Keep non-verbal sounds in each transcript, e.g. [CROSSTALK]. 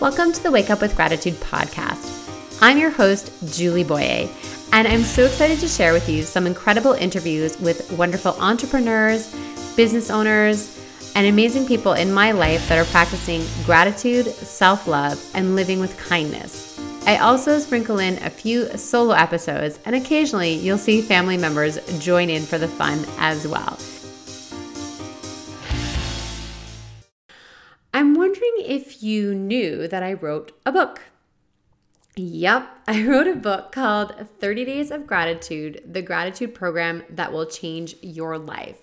Welcome to the Wake Up with Gratitude podcast. I'm your host, Julie Boyer, and I'm so excited to share with you some incredible interviews with wonderful entrepreneurs, business owners, and amazing people in my life that are practicing gratitude, self love, and living with kindness. I also sprinkle in a few solo episodes, and occasionally you'll see family members join in for the fun as well. If you knew that I wrote a book. Yep, [LAUGHS] I wrote a book called 30 Days of Gratitude, the gratitude program that will change your life.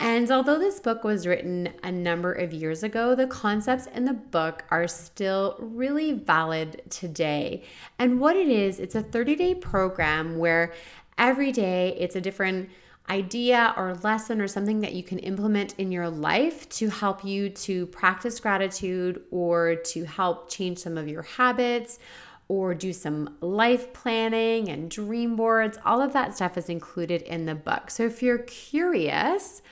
And although this book was written a number of years ago, the concepts in the book are still really valid today. And what it is, it's a 30 day program where every day it's a different idea or lesson or something that you can implement in your life to help you to practice gratitude or to help change some of your habits or do some life planning and dream boards. All of that stuff is included in the book. So if you're curious,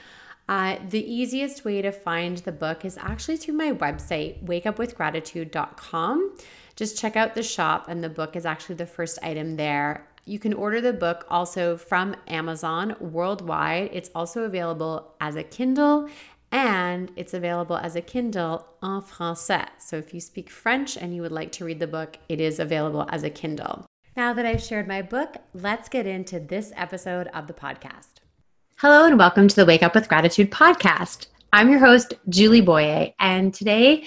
uh, the easiest way to find the book is actually through my website, wakeupwithgratitude.com. Just check out the shop, and the book is actually the first item there. You can order the book also from Amazon worldwide. It's also available as a Kindle and it's available as a Kindle en français. So if you speak French and you would like to read the book, it is available as a Kindle. Now that I've shared my book, let's get into this episode of the podcast. Hello and welcome to the Wake Up with Gratitude podcast. I'm your host, Julie Boyer, and today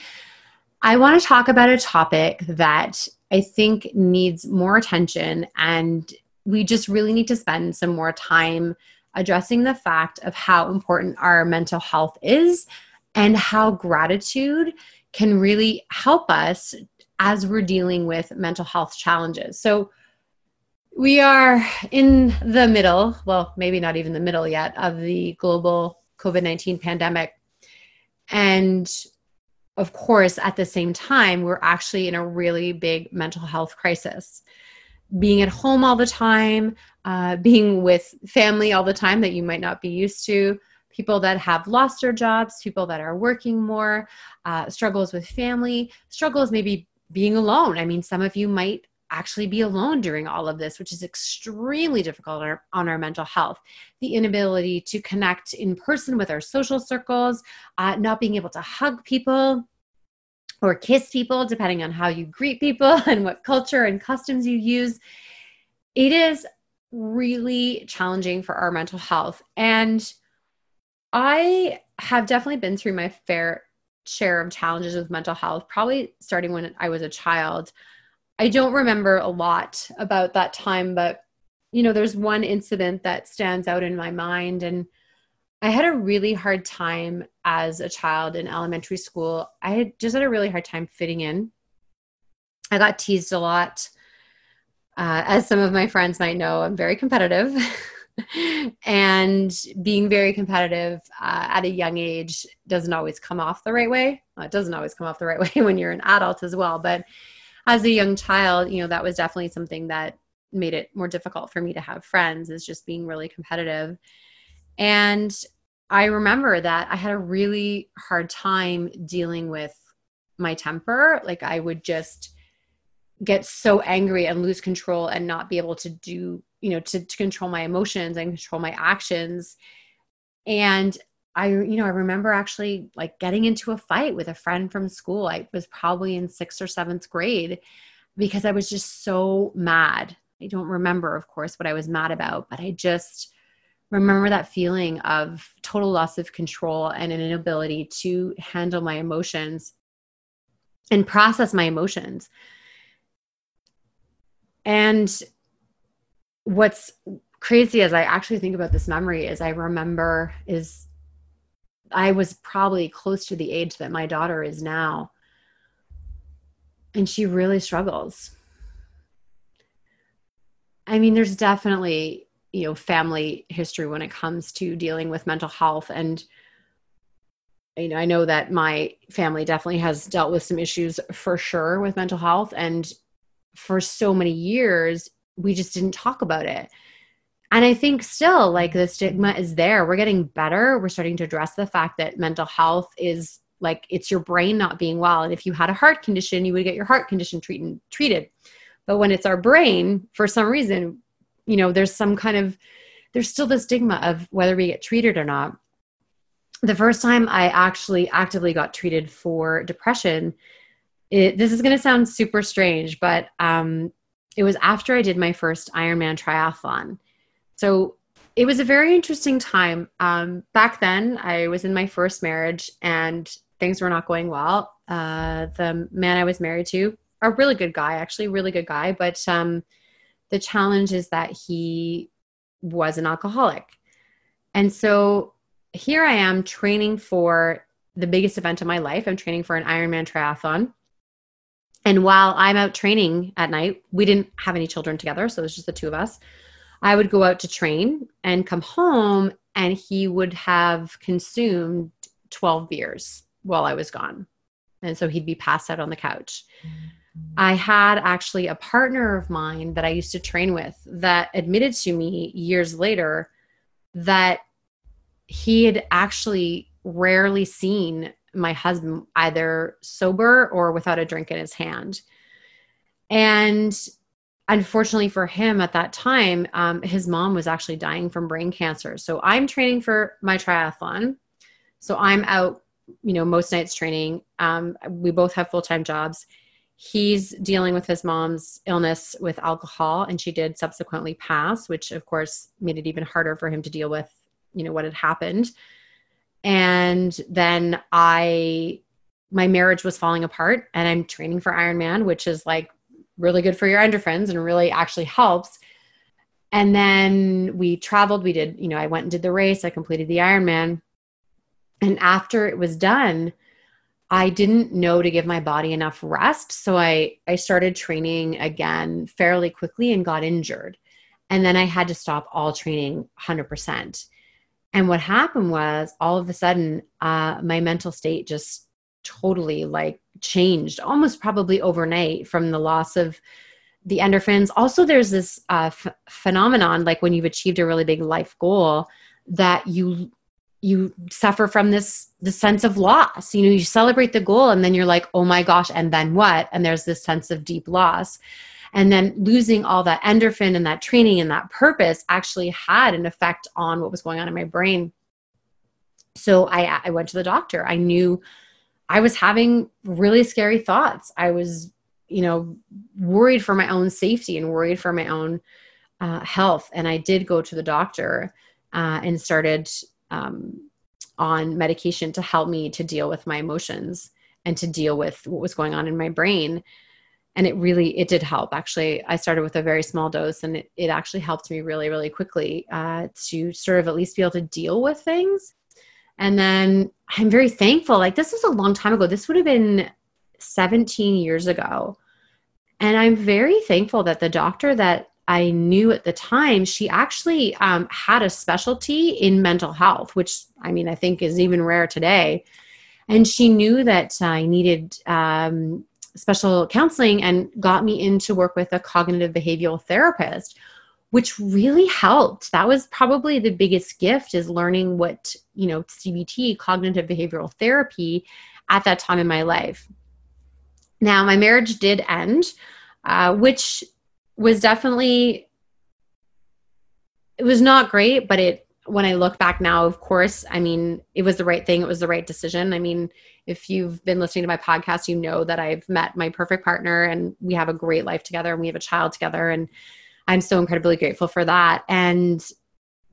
I want to talk about a topic that I think needs more attention, and we just really need to spend some more time addressing the fact of how important our mental health is and how gratitude can really help us as we're dealing with mental health challenges. So, we are in the middle, well, maybe not even the middle yet, of the global COVID 19 pandemic. And of course, at the same time, we're actually in a really big mental health crisis. Being at home all the time, uh, being with family all the time that you might not be used to, people that have lost their jobs, people that are working more, uh, struggles with family, struggles maybe being alone. I mean, some of you might actually be alone during all of this, which is extremely difficult on our, on our mental health. The inability to connect in person with our social circles, uh, not being able to hug people or kiss people, depending on how you greet people [LAUGHS] and what culture and customs you use. It is really challenging for our mental health. And I have definitely been through my fair share of challenges with mental health, probably starting when I was a child. I don't remember a lot about that time, but you know, there's one incident that stands out in my mind. And I had a really hard time as a child in elementary school. I had just had a really hard time fitting in. I got teased a lot. Uh, as some of my friends might know, I'm very competitive. [LAUGHS] and being very competitive uh, at a young age doesn't always come off the right way. Well, it doesn't always come off the right [LAUGHS] way when you're an adult as well. But as a young child, you know, that was definitely something that made it more difficult for me to have friends is just being really competitive. And I remember that I had a really hard time dealing with my temper. Like I would just get so angry and lose control and not be able to do, you know, to, to control my emotions and control my actions. And I, you know, I remember actually like getting into a fight with a friend from school. I was probably in sixth or seventh grade because I was just so mad. I don't remember, of course, what I was mad about, but I just remember that feeling of total loss of control and an inability to handle my emotions and process my emotions. And what's crazy as I actually think about this memory is I remember is I was probably close to the age that my daughter is now. And she really struggles. I mean, there's definitely, you know, family history when it comes to dealing with mental health. And, you know, I know that my family definitely has dealt with some issues for sure with mental health. And for so many years, we just didn't talk about it and I think still like the stigma is there. We're getting better. We're starting to address the fact that mental health is like it's your brain not being well. And if you had a heart condition, you would get your heart condition treated treated. But when it's our brain, for some reason, you know, there's some kind of there's still the stigma of whether we get treated or not. The first time I actually actively got treated for depression, it, this is going to sound super strange, but um, it was after I did my first Ironman triathlon. So it was a very interesting time. Um, back then, I was in my first marriage and things were not going well. Uh, the man I was married to, a really good guy, actually, really good guy, but um, the challenge is that he was an alcoholic. And so here I am training for the biggest event of my life. I'm training for an Ironman triathlon. And while I'm out training at night, we didn't have any children together, so it was just the two of us. I would go out to train and come home, and he would have consumed 12 beers while I was gone. And so he'd be passed out on the couch. I had actually a partner of mine that I used to train with that admitted to me years later that he had actually rarely seen my husband either sober or without a drink in his hand. And unfortunately for him at that time, um, his mom was actually dying from brain cancer. So I'm training for my triathlon. So I'm out, you know, most nights training. Um, we both have full time jobs. He's dealing with his mom's illness with alcohol, and she did subsequently pass, which of course made it even harder for him to deal with, you know, what had happened and then i my marriage was falling apart and i'm training for ironman which is like really good for your endorphins and really actually helps. And then we traveled we did you know i went and did the race i completed the ironman. And after it was done i didn't know to give my body enough rest. So i i started training again fairly quickly and got injured. And then i had to stop all training 100% and what happened was all of a sudden, uh, my mental state just totally like changed almost probably overnight from the loss of the endorphins. Also, there's this uh, f- phenomenon like when you've achieved a really big life goal that you you suffer from this the sense of loss. You know you celebrate the goal and then you're like oh my gosh and then what? And there's this sense of deep loss. And then losing all that endorphin and that training and that purpose actually had an effect on what was going on in my brain. So i i went to the doctor. I knew i was having really scary thoughts. I was you know worried for my own safety and worried for my own uh, health. And i did go to the doctor uh, and started um, on medication to help me to deal with my emotions and to deal with what was going on in my brain. And it really it did help. Actually i started with a very small dose and it, it actually helped me really really quickly uh, to sort of at least be able to deal with things and then i'm very thankful like this was a long time ago. This would have been 17 years ago. And i'm very thankful that the doctor that i knew at the time she actually um, had a specialty in mental health which i mean i think is even rare today. And she knew that i needed um, special counseling and got me into work with a cognitive behavioral therapist which really helped that was probably the biggest gift is learning what you know cbt cognitive behavioral therapy at that time in my life now my marriage did end uh, which was definitely it was not great but it when I look back now, of course, I mean, it was the right thing. It was the right decision. I mean, if you've been listening to my podcast, you know that I've met my perfect partner and we have a great life together and we have a child together. And I'm so incredibly grateful for that. And,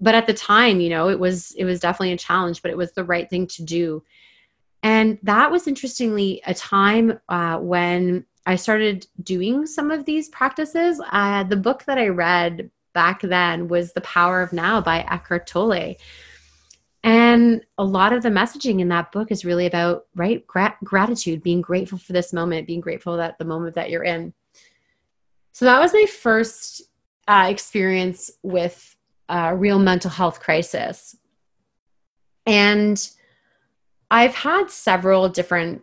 but at the time, you know, it was, it was definitely a challenge, but it was the right thing to do. And that was interestingly a time uh, when I started doing some of these practices. Uh, the book that I read back then was The Power of Now by Eckhart Tolle. And a lot of the messaging in that book is really about, right, gra- gratitude, being grateful for this moment, being grateful that the moment that you're in. So that was my first uh, experience with a real mental health crisis. And I've had several different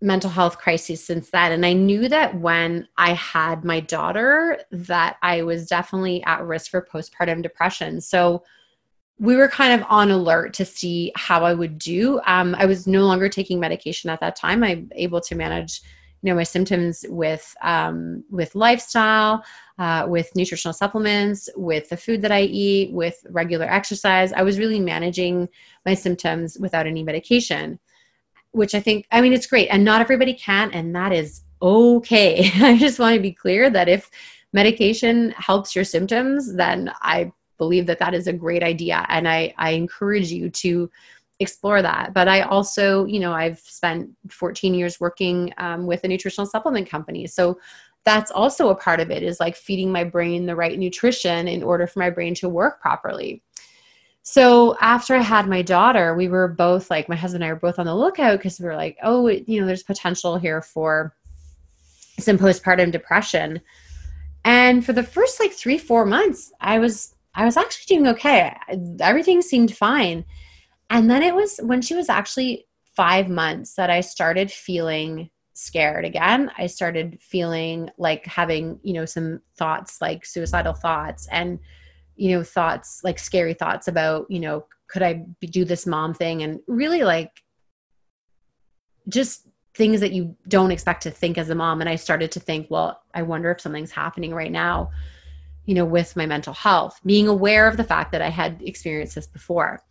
mental health crises since then and i knew that when i had my daughter that i was definitely at risk for postpartum depression so we were kind of on alert to see how I would do. Um, I was no longer taking medication at that time. I'm able to manage, know, my symptoms with um, with lifestyle, uh, with nutritional supplements, with the food that I eat, with regular exercise. I was really managing my symptoms without any medication, which I think, I mean, it's great, and not everybody can, and that is okay. [LAUGHS] I just want to be clear that if medication helps your symptoms, then I believe that that is a great idea and i i encourage you to explore that but i also you know i've spent 14 years working um, with a nutritional supplement company so that's also a part of it is like feeding my brain the right nutrition in order for my brain to work properly so after i had my daughter we were both like my husband and i were both on the lookout because we were like oh you know there's potential here for some postpartum depression and for the first like three four months i was I was actually doing okay. Everything seemed fine. And then it was when she was actually five months that I started feeling scared again. I started feeling like having, you know, some thoughts like suicidal thoughts and, you know, thoughts like scary thoughts about, you know, could I do this mom thing? And really like just things that you don't expect to think as a mom. And I started to think, well, I wonder if something's happening right now you know, with my mental health, being aware of the fact that I had experienced this before.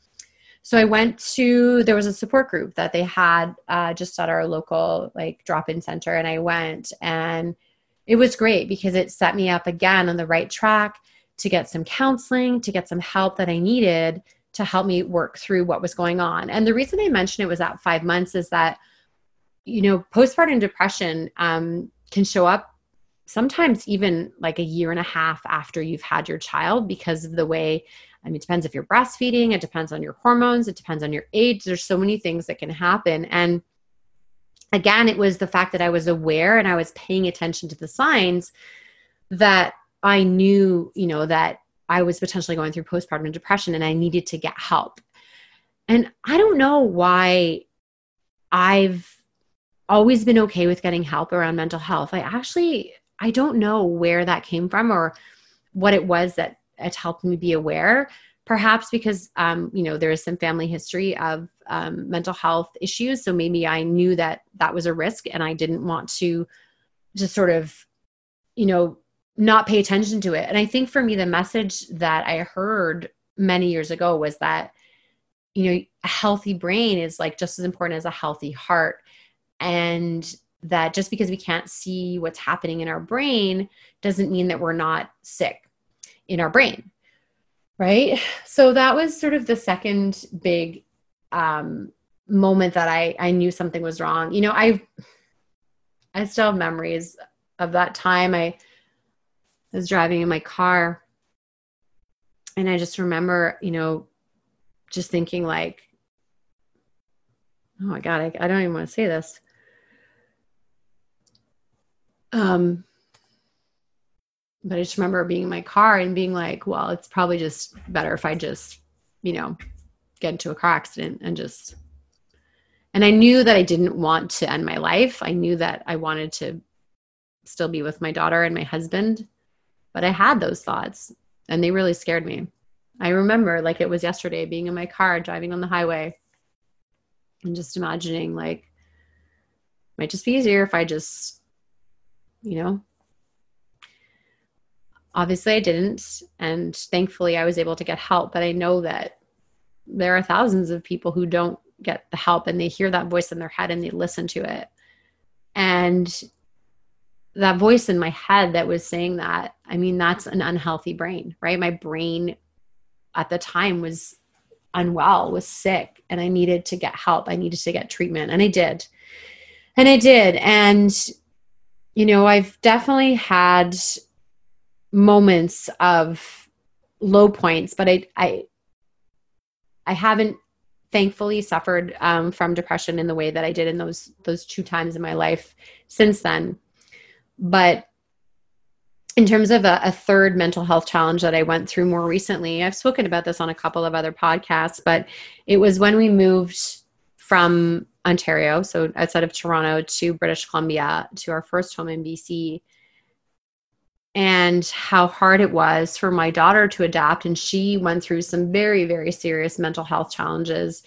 So I went to, there was a support group that they had uh, just at our local like drop in center. And I went and it was great because it set me up again on the right track to get some counseling, to get some help that I needed to help me work through what was going on. And the reason I mentioned it was at five months is that, you know, postpartum depression um, can show up sometimes even like a year and a half after you've had your child because of the way I mean, it depends if you're breastfeeding, it depends on your hormones, it depends on your age. There's so many things that can happen. And again, it was the fact that I was aware and I was paying attention to the signs that I knew, you know, that I was potentially going through postpartum depression and I needed to get help. And I don't know why I've always been okay with getting help around mental health. I actually I don't know where that came from or what it was that it helped me be aware. Perhaps because, um, you know, there is some family history of um, mental health issues. So maybe I knew that that was a risk and I didn't want to just sort of, you know, not pay attention to it. And I think for me, the message that I heard many years ago was that, you know, a healthy brain is like just as important as a healthy heart. And that just because we can't see what's happening in our brain doesn't mean that we're not sick in our brain right? So that was sort of the second big um, moment that i i knew something was wrong. You know i i still have memories of that time. I was driving in my car and i just remember you know just thinking like oh my god i, I don't even want to say this. Um, but I just remember being in my car and being like, well, it's probably just better if I just, you know, get into a car accident and just. And I knew that I didn't want to end my life. I knew that I wanted to still be with my daughter and my husband, but I had those thoughts and they really scared me. I remember like it was yesterday being in my car driving on the highway and just imagining like might just be easier if I just you know obviously i didn't and thankfully i was able to get help but i know that there are thousands of people who don't get the help and they hear that voice in their head and they listen to it. And that voice in my head that was saying that i mean that's an unhealthy brain right? My brain at the time was unwell was sick and i needed to get help. I needed to get treatment and i did. And i did. And you know, I've definitely had moments of low points, but I I I haven't thankfully suffered um, from depression in the way that I did in those those two times in my life since then. But in terms of a, a, third mental health challenge that I went through more recently, I've spoken about this on a couple of other podcasts, but it was when we moved from Ontario, so outside of Toronto, to British Columbia, to our first home in BC. And how hard it was for my daughter to adapt. And she went through some very, very serious mental health challenges.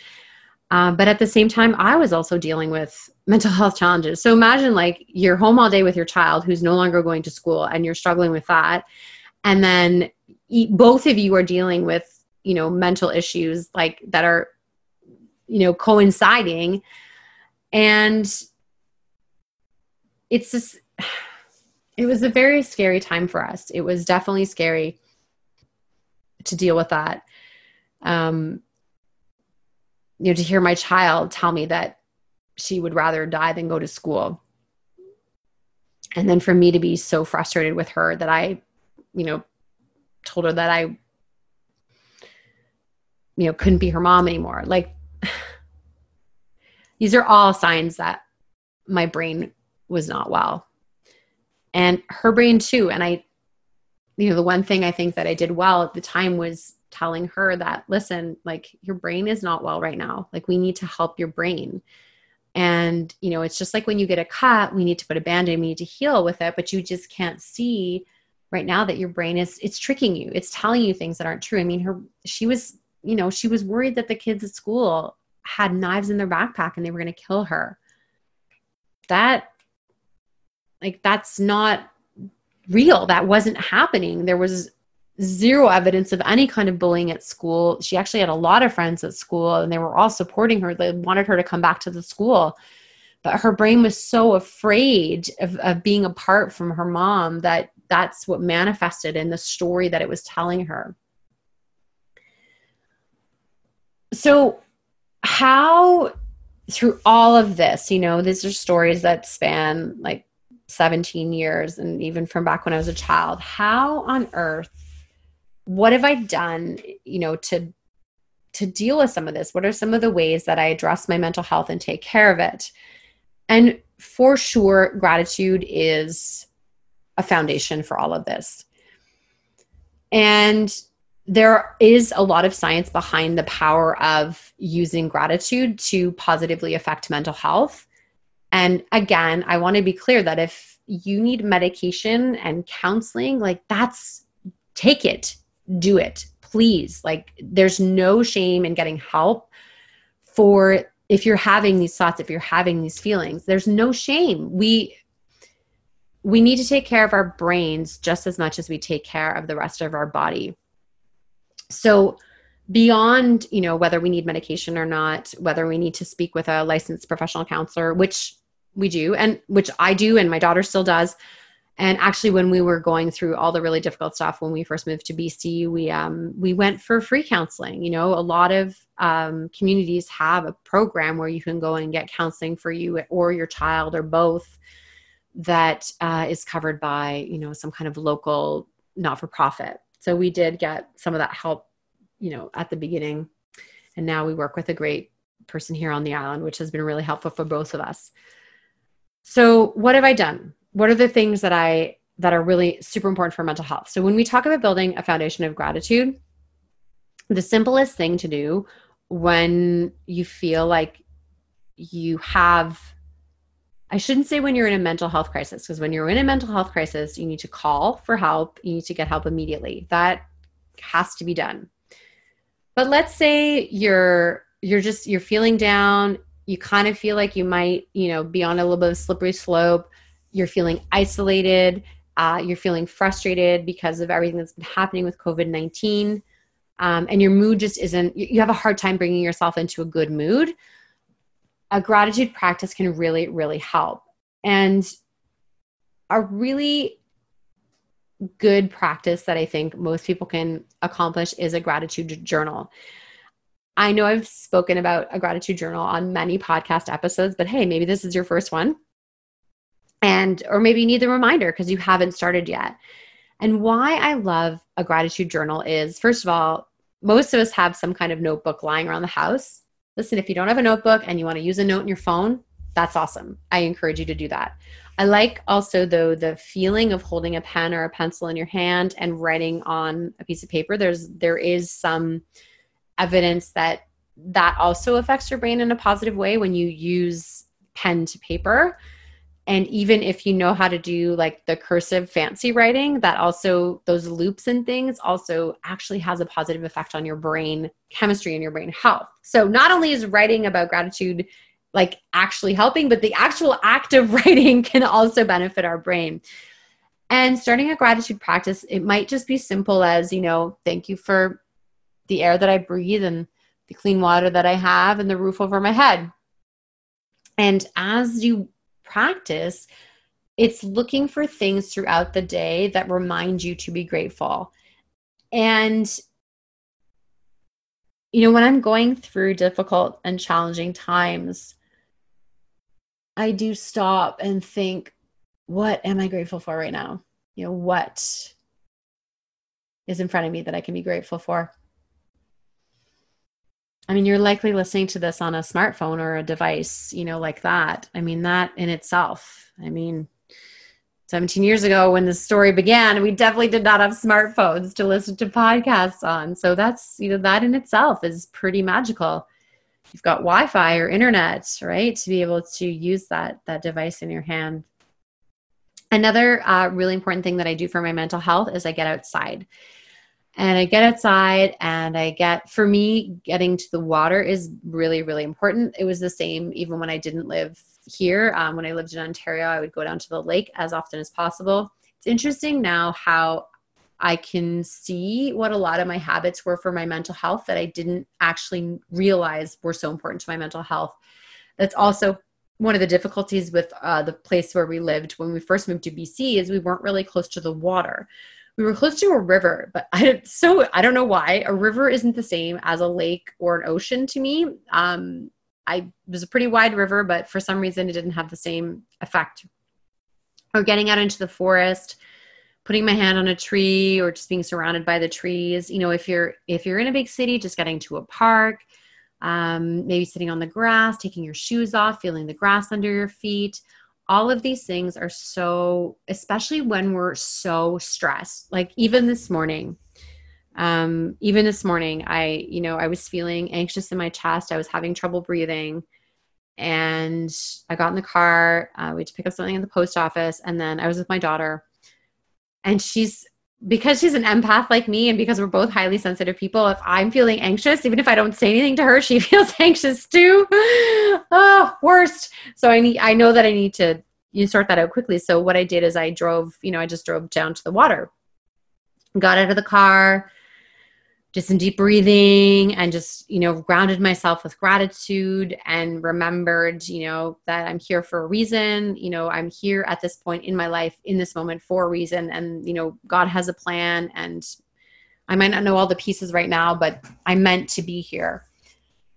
Uh, but at the same time, I was also dealing with [LAUGHS] mental health challenges. So imagine like you're home all day with your child who's no longer going to school and you're struggling with that. And then both of you are dealing with, you know, mental issues like that are, you know, coinciding. And it's just, it was a very scary time for us. It was definitely scary to deal with that. Um, you know, to hear my child tell me that she would rather die than go to school. And then for me to be so frustrated with her that I, you know, told her that I, you know, couldn't be her mom anymore. Like, [SIGHS] these are all signs that my brain was not well and her brain too. And i you know the one thing i think that i did well at the time was telling her that listen like your brain is not well right now. Like we need to help your brain. And you know it's just like when you get a cut we need to put a band-aid we need to heal with it but you just can't see right now that your brain is it's tricking you. It's telling you things that aren't true. I mean her she was you know she was worried that the kids at school had knives in their backpack and they were going to kill her. That like that's not real. That wasn't happening. There was zero evidence of any kind of bullying at school. She actually had a lot of friends at school and they were all supporting her. They wanted her to come back to the school. But her brain was so afraid of, of being apart from her mom that that's what manifested in the story that it was telling her. So, how through all of this, you know, these are stories that span like 17 years and even from back when I was a child, how on earth what have I done, you know, to to deal with some of this? What are some of the ways that I address my mental health and take care of it? And for sure, gratitude is a foundation for all of this. And there is a lot of science behind the power of using gratitude to positively affect mental health. And again, I want to be clear that if you need medication and counseling, like that's take it, do it, please. Like there's no shame in getting help for if you're having these thoughts, if you're having these feelings, there's no shame. We we need to take care of our brains just as much as we take care of the rest of our body. So beyond you know whether we need medication or not whether we need to speak with a licensed professional counselor which we do and which i do and my daughter still does. And actually when we were going through all the really difficult stuff when we first moved to bc we um we went for free counseling. You know a lot of um, communities have a program where you can go and get counseling for you or your child or both that uh, is covered by you know some kind of local not-for-profit. So we did get some of that help you know at the beginning and now we work with a great person here on the island which has been really helpful for both of us so what have i done what are the things that i that are really super important for mental health so when we talk about building a foundation of gratitude the simplest thing to do when you feel like you have I shouldn't say when you're in a mental health crisis because when you're in a mental health crisis, you need to call for help. You need to get help immediately. That has to be done. But let's say you're you're just you're feeling down, you kind of feel like you might, you know, be on a little bit of a slippery slope. You're feeling isolated, uh, you're feeling frustrated because of everything that's been happening with COVID 19. Um, and your mood just isn't, you have a hard time bringing yourself into a good mood. A gratitude practice can really, really help. And a really good practice that I think most people can accomplish is a gratitude journal. I know I've spoken about a gratitude journal on many podcast episodes, but hey, maybe this is your first one. And, or maybe you need the reminder because you haven't started yet. And why I love a gratitude journal is first of all, most of us have some kind of notebook lying around the house. Listen, if you don't have a notebook and you want to use a note in your phone, that's awesome. I encourage you to do that. I like also though the feeling of holding a pen or a pencil in your hand and writing on a piece of paper. There's there is some evidence that that also affects your brain in a positive way when you use pen to paper. and even if you know how to do like the cursive fancy writing that also those loops and things also actually has a positive effect on your brain chemistry and your brain health so not only is writing about gratitude like actually helping but the actual act of [LAUGHS] writing can also benefit our brain and starting a gratitude practice it might just be simple as you know thank you for the air that i breathe and the clean water that i have and the roof over my head and as you practice, it's looking for things throughout the day that remind you to be grateful. And, you know, when I'm going through difficult and challenging times, I do stop and think, what am I grateful for right now? You know, what is in front of me that I can be grateful for? I mean, you're likely listening to this on a smartphone or a device, you know, like that. I mean, that in itself. I mean, 17 years ago when the story began, we definitely did not have smartphones to listen to podcasts on. So that's, you know, that in itself is pretty magical. You've got Wi-Fi or internet, right, to be able to use that that device in your hand. Another uh, really important thing that I do for my mental health is I get outside and I get outside and I get, for me, getting to the water is really, really important. It was the same even when I didn't live here. Um, when I lived in Ontario, I would go down to the lake as often as possible. It's interesting now how I can see what a lot of my habits were for my mental health that I didn't actually realize were so important to my mental health. That's also one of the difficulties with uh, the place where we lived when we first moved to BC is we weren't really close to the water we were close to a river, but [LAUGHS] I so I don't know why a river isn't the same as a lake or an ocean to me. Um, I was a pretty wide river, but for some reason it didn't have the same effect. Or getting out into the forest, putting my hand on a tree, or just being surrounded by the trees. You know, if you're if you're in a big city, just getting to a park, um, maybe sitting on the grass, taking your shoes off, feeling the grass under your feet. All of these things are so especially when we're so stressed. Like even this morning um even this morning i you know i was feeling anxious in my chest. I was having trouble breathing. And i got in the car uh, we had to pick up something in the post office. And then i was with my daughter and she's because she's an empath like me and because we're both highly sensitive people if i'm feeling anxious even if i don't say anything to her [LAUGHS] she feels anxious too. Oh [LAUGHS] worst. So i need i know that i need to you sort that out quickly. So what i did is i drove you know i just drove down to the water got out of the car did some deep breathing and just you know grounded myself with gratitude and remembered you know that i'm here for a reason. You know i'm here at this point in my life in this moment for a reason. And you know god has a plan. And i might not know all the pieces right now but i'm meant to be here.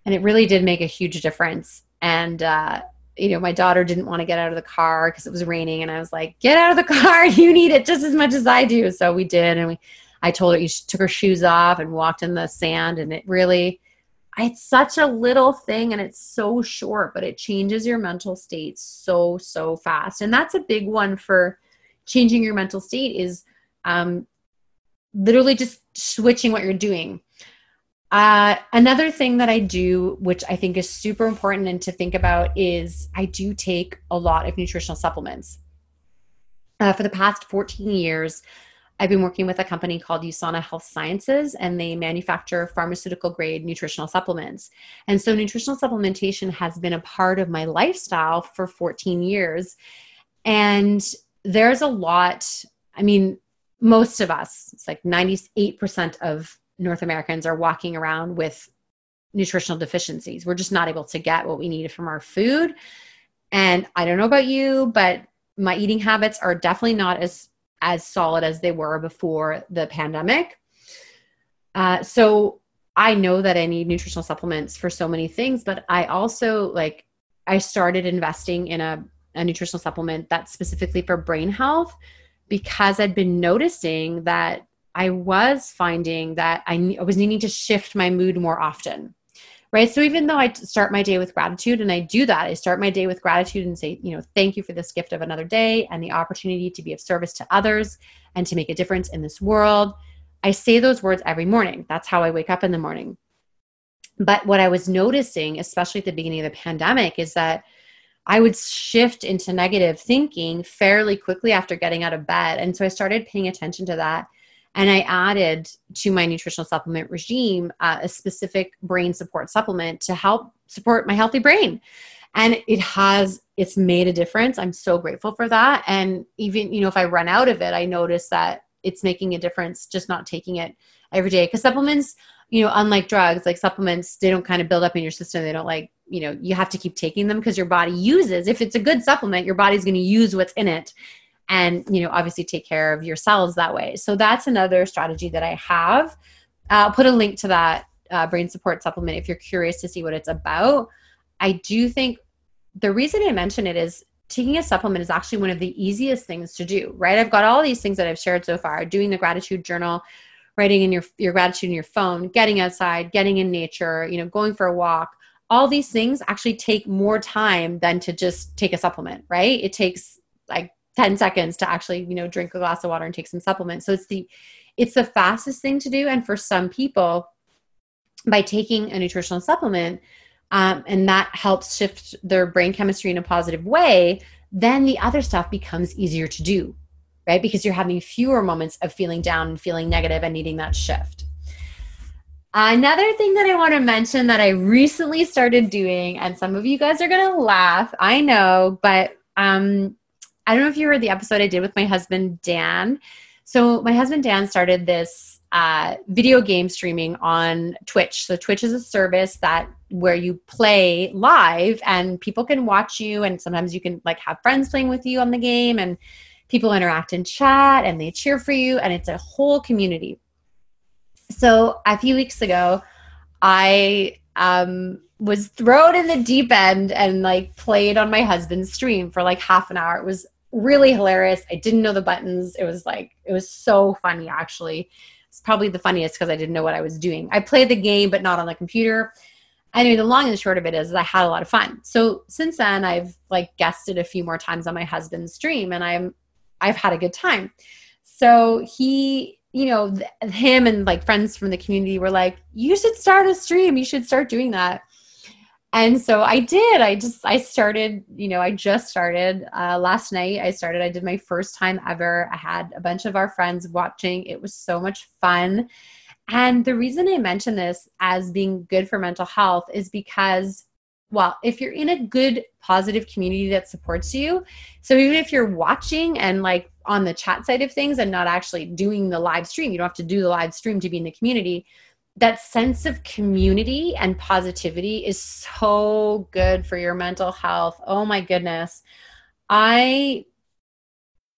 And it really did make a huge difference. And uh, you know, my daughter didn't want to get out of the car because it was raining, and I was like, "Get out of the [LAUGHS] car! You need it just as much as I do." So we did, and we I told her she took her shoes off and walked in the sand and it really it's such a little thing and it's so short but it changes your mental state so so fast and that's a big one for changing your mental state is um, literally just switching what you're doing uh, another thing that I do, which I think is super important and to think about, is I do take a lot of nutritional supplements. Uh, for the past 14 years, I've been working with a company called USANA Health Sciences, and they manufacture pharmaceutical grade nutritional supplements. And so, nutritional supplementation has been a part of my lifestyle for 14 years. And there's a lot, I mean, most of us, it's like 98% of North Americans are walking around with nutritional deficiencies. We're just not able to get what we need from our food. And I don't know about you, but my eating habits are definitely not as as solid as they were before the pandemic. Uh, so I know that I need nutritional supplements for so many things, but I also like I started investing in a, a nutritional supplement that's specifically for brain health because I'd been noticing that I was finding that I, I was needing to shift my mood more often right so even though i start my day with gratitude and i do that i start my day with gratitude and say you know thank you for this gift of another day and the opportunity to be of service to others and to make a difference in this world i say those words every morning that's how i wake up in the morning but what i was noticing especially at the beginning of the pandemic is that I would shift into negative thinking fairly quickly after getting out of bed. And so I started paying attention to that. And I added to my nutritional supplement regime uh, a specific brain support supplement to help support my healthy brain. And it has, it's made a difference. I'm so grateful for that. And even, you know, if I run out of it, I notice that it's making a difference just not taking it every day. Because supplements, you know, unlike drugs, like supplements, they don't kind of build up in your system. They don't like, you know, you have to keep taking them because your body uses, if it's a good supplement, your body's going to use what's in it and you know obviously take care of your cells that way. So that's another strategy that i have. I'll put a link to that uh, brain support supplement if you're curious to see what it's about. I do think the reason i mention it is taking a supplement is actually one of the easiest things to do right? I've got all these things that i've shared so far doing the gratitude journal writing in your your gratitude in your phone getting outside getting in nature you know going for a walk. All these things actually take more time than to just take a supplement right? It takes like 10 seconds to actually you know drink a glass of water and take some supplements. So it's the it's the fastest thing to do. And for some people by taking a nutritional supplement um, and that helps shift their brain chemistry in a positive way then the other stuff becomes easier to do right? Because you're having fewer moments of feeling down and feeling negative and needing that shift. Another thing that I want to mention that I recently started doing, and some of you guys are going to laugh, I know, but um, I don't know if you heard the episode I did with my husband, Dan. So, my husband, Dan, started this uh, video game streaming on Twitch. So, Twitch is a service that where you play live and people can watch you, and sometimes you can like have friends playing with you on the game, and people interact in chat and they cheer for you, and it's a whole community. So, a few weeks ago, I um, was thrown in the deep end and like played on my husband's stream for like half an hour. It was really hilarious. I didn't know the buttons. It was like, it was so funny actually. It's probably the funniest because I didn't know what I was doing. I played the game, but not on the computer. Anyway, the long and the short of it is I had a lot of fun. So since then, I've like guested a few more times on my husband's stream, and I'm I've had a good time. So he, you know, th- him and like friends from the community were like, "You should start a stream. You should start doing that." And so i did. I just i started you know i just started uh, last night i started i did my first time ever. I had a bunch of our friends watching. It was so much fun. And the reason i mention this as being good for mental health is because well if you're in a good positive community that supports you so even if you're watching and like on the chat side of things and not actually doing the live stream you don't have to do the live stream to be in the community that sense of community and positivity is so good for your mental health. Oh my goodness. I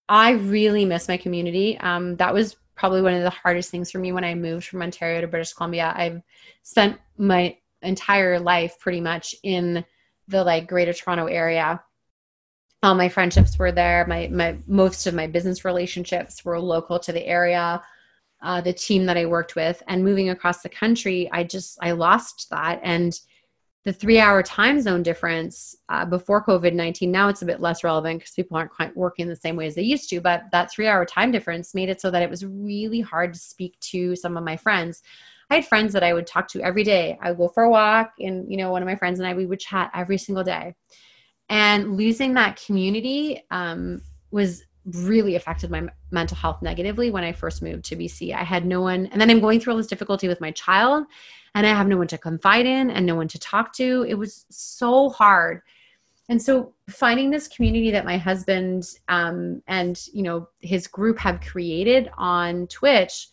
I really miss my community. Um, that was probably one of the hardest things for me when I moved from Ontario to British Columbia. I've spent my entire life pretty much in the like greater Toronto area. All my friendships were there. My my most of my business relationships were local to the area uh, the team that I worked with and moving across the country, I just I lost that and the three hour time zone difference uh, before COVID 19, now it's a bit less relevant because people aren't quite working the same way as they used to. But that three hour time difference made it so that it was really hard to speak to some of my friends. I had friends that I would talk to every day. I would go for a walk, and you know, one of my friends and I, we would chat every single day. And losing that community um, was really affected my mental health negatively when I first moved to BC. I had no one, and then I'm going through all this difficulty with my child, and I have no one to confide in and no one to talk to. It was so hard. And so finding this community that my husband um, and you know his group have created on Twitch,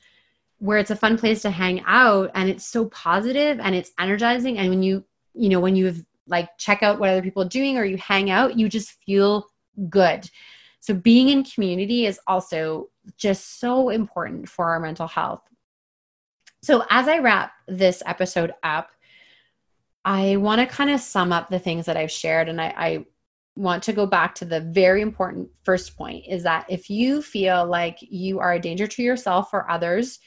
where it's a fun place to hang out and it's so positive and it's energizing. And when you you know when you've like check out what other people are doing or you hang out, you just feel good so being in community is also just so important for our mental health. So as I wrap this episode up, I want to kind of sum up the things that I've shared and I, I want to go back to the very important first point is that if you feel like you are a danger to yourself or others,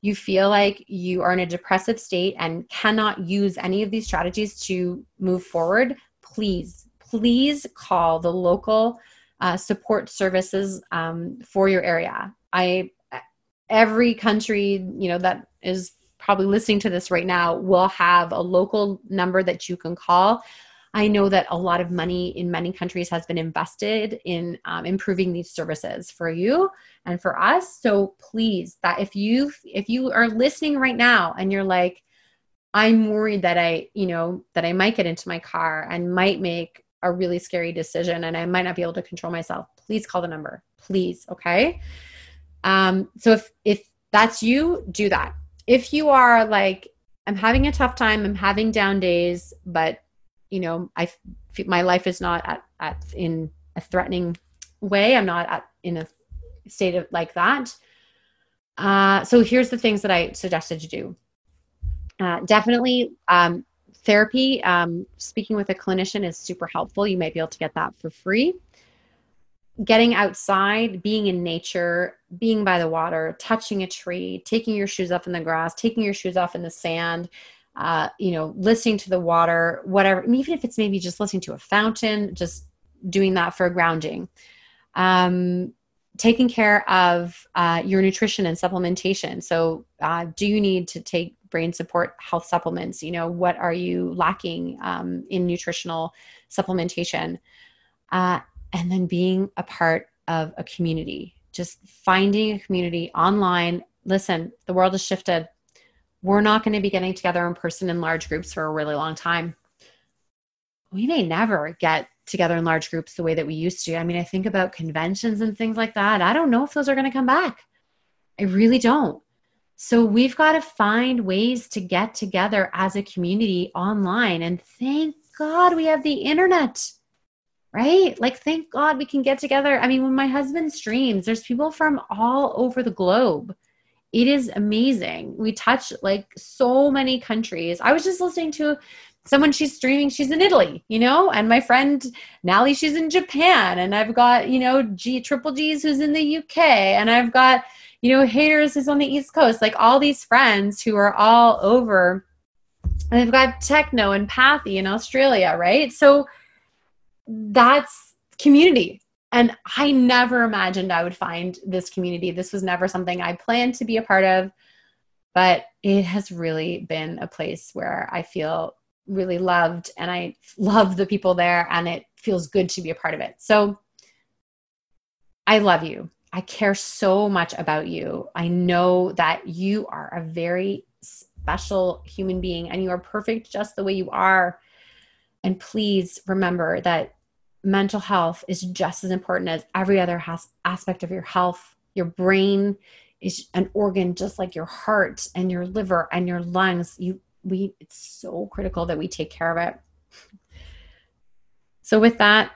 you feel like you are in a depressive state and cannot use any of these strategies to move forward, please, please call the local uh, support services um, for your area. I every country you know that is probably listening to this right now will have a local number that you can call. I know that a lot of money in many countries has been invested in um, improving these services for you and for us. So please, that if you if you are listening right now and you're like, I'm worried that I, you know, that I might get into my car and might make a really scary decision and I might not be able to control myself, please call the number. Please, okay? Um, so if if that's you, do that. If you are like, I'm having a tough time, I'm having down days, but you know, I my life is not at, at in a threatening way. I'm not at, in a state of like that. Uh, so here's the things that I suggested you do. Uh, definitely, um, therapy. Um, speaking with a clinician is super helpful. You might be able to get that for free. Getting outside, being in nature, being by the water, touching a tree, taking your shoes off in the grass, taking your shoes off in the sand, uh, you know, listening to the water, whatever, I mean, even if it's maybe just listening to a fountain, just doing that for grounding. Um, taking care of uh, your nutrition and supplementation. So, uh, do you need to take brain support health supplements? You know, what are you lacking um, in nutritional supplementation? Uh, and then being a part of a community, just finding a community online. Listen, the world has shifted we're not going to be getting together in person in large groups for a really long time. We may never get together in large groups the way that we used to. I mean, I think about conventions and things like that. I don't know if those are going to come back. I really don't. So we've got to find ways to get together as a community online. And thank God we have the internet, right? Like, thank God we can get together. I mean, when my husband streams, there's people from all over the globe it is amazing. We touch like so many countries. I was just listening to someone she's streaming she's in italy you know and my friend nally she's in japan and i've got you know g triple g's who's in the uk and i've got you know haters is on the east coast like all these friends who are all over and i've got techno and pathy in australia right so that's community and I never imagined I would find this community. This was never something I planned to be a part of, but it has really been a place where I feel really loved and I love the people there and it feels good to be a part of it. So I love you. I care so much about you. I know that you are a very special human being and you are perfect just the way you are. And please remember that mental health is just as important as every other has- aspect of your health. Your brain is an organ just like your heart and your liver and your lungs. You we it's so critical that we take care of it. So with that,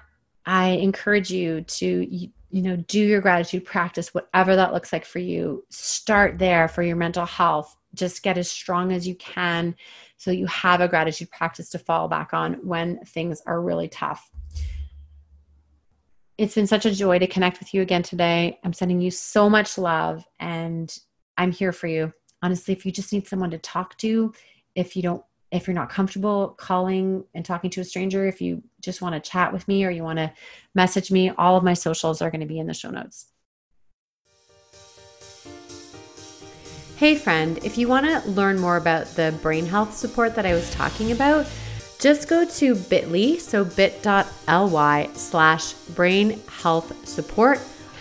I encourage you to you know do your gratitude practice whatever that looks like for you. Start there for your mental health. Just get as strong as you can so you have a gratitude practice to fall back on when things are really tough. It's been such a joy to connect with you again today. I'm sending you so much love and I'm here for you. Honestly, if you just need someone to talk to, if you don't if you're not comfortable calling and talking to a stranger, if you just want to chat with me or you want to message me, all of my socials are going to be in the show notes. Hey, friend, if you want to learn more about the brain health support that I was talking about, just go to bit.ly, so bit.ly slash brain health support,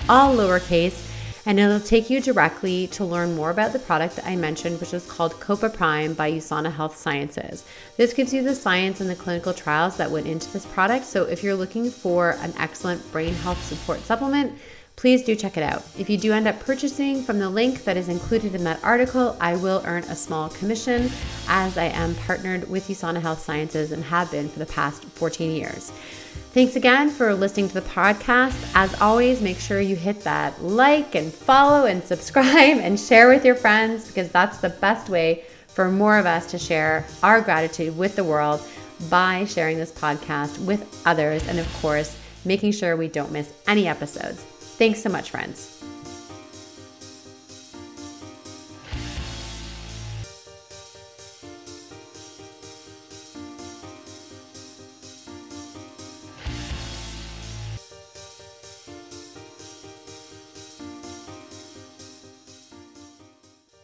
all lowercase, and it'll take you directly to learn more about the product that I mentioned, which is called Copa Prime by USANA Health Sciences. This gives you the science and the clinical trials that went into this product. So if you're looking for an excellent brain health support supplement, please do check it out. If you do end up purchasing from the link that is included in that article, I will earn a small commission as I am partnered with USANA Health Sciences and have been for the past 14 years. Thanks again for listening to the podcast. As always, make sure you hit that like and follow and subscribe and share with your friends because that's the best way for more of us to share our gratitude with the world by sharing this podcast with others and, of course, making sure we don't miss any episodes. Thanks so much, friends.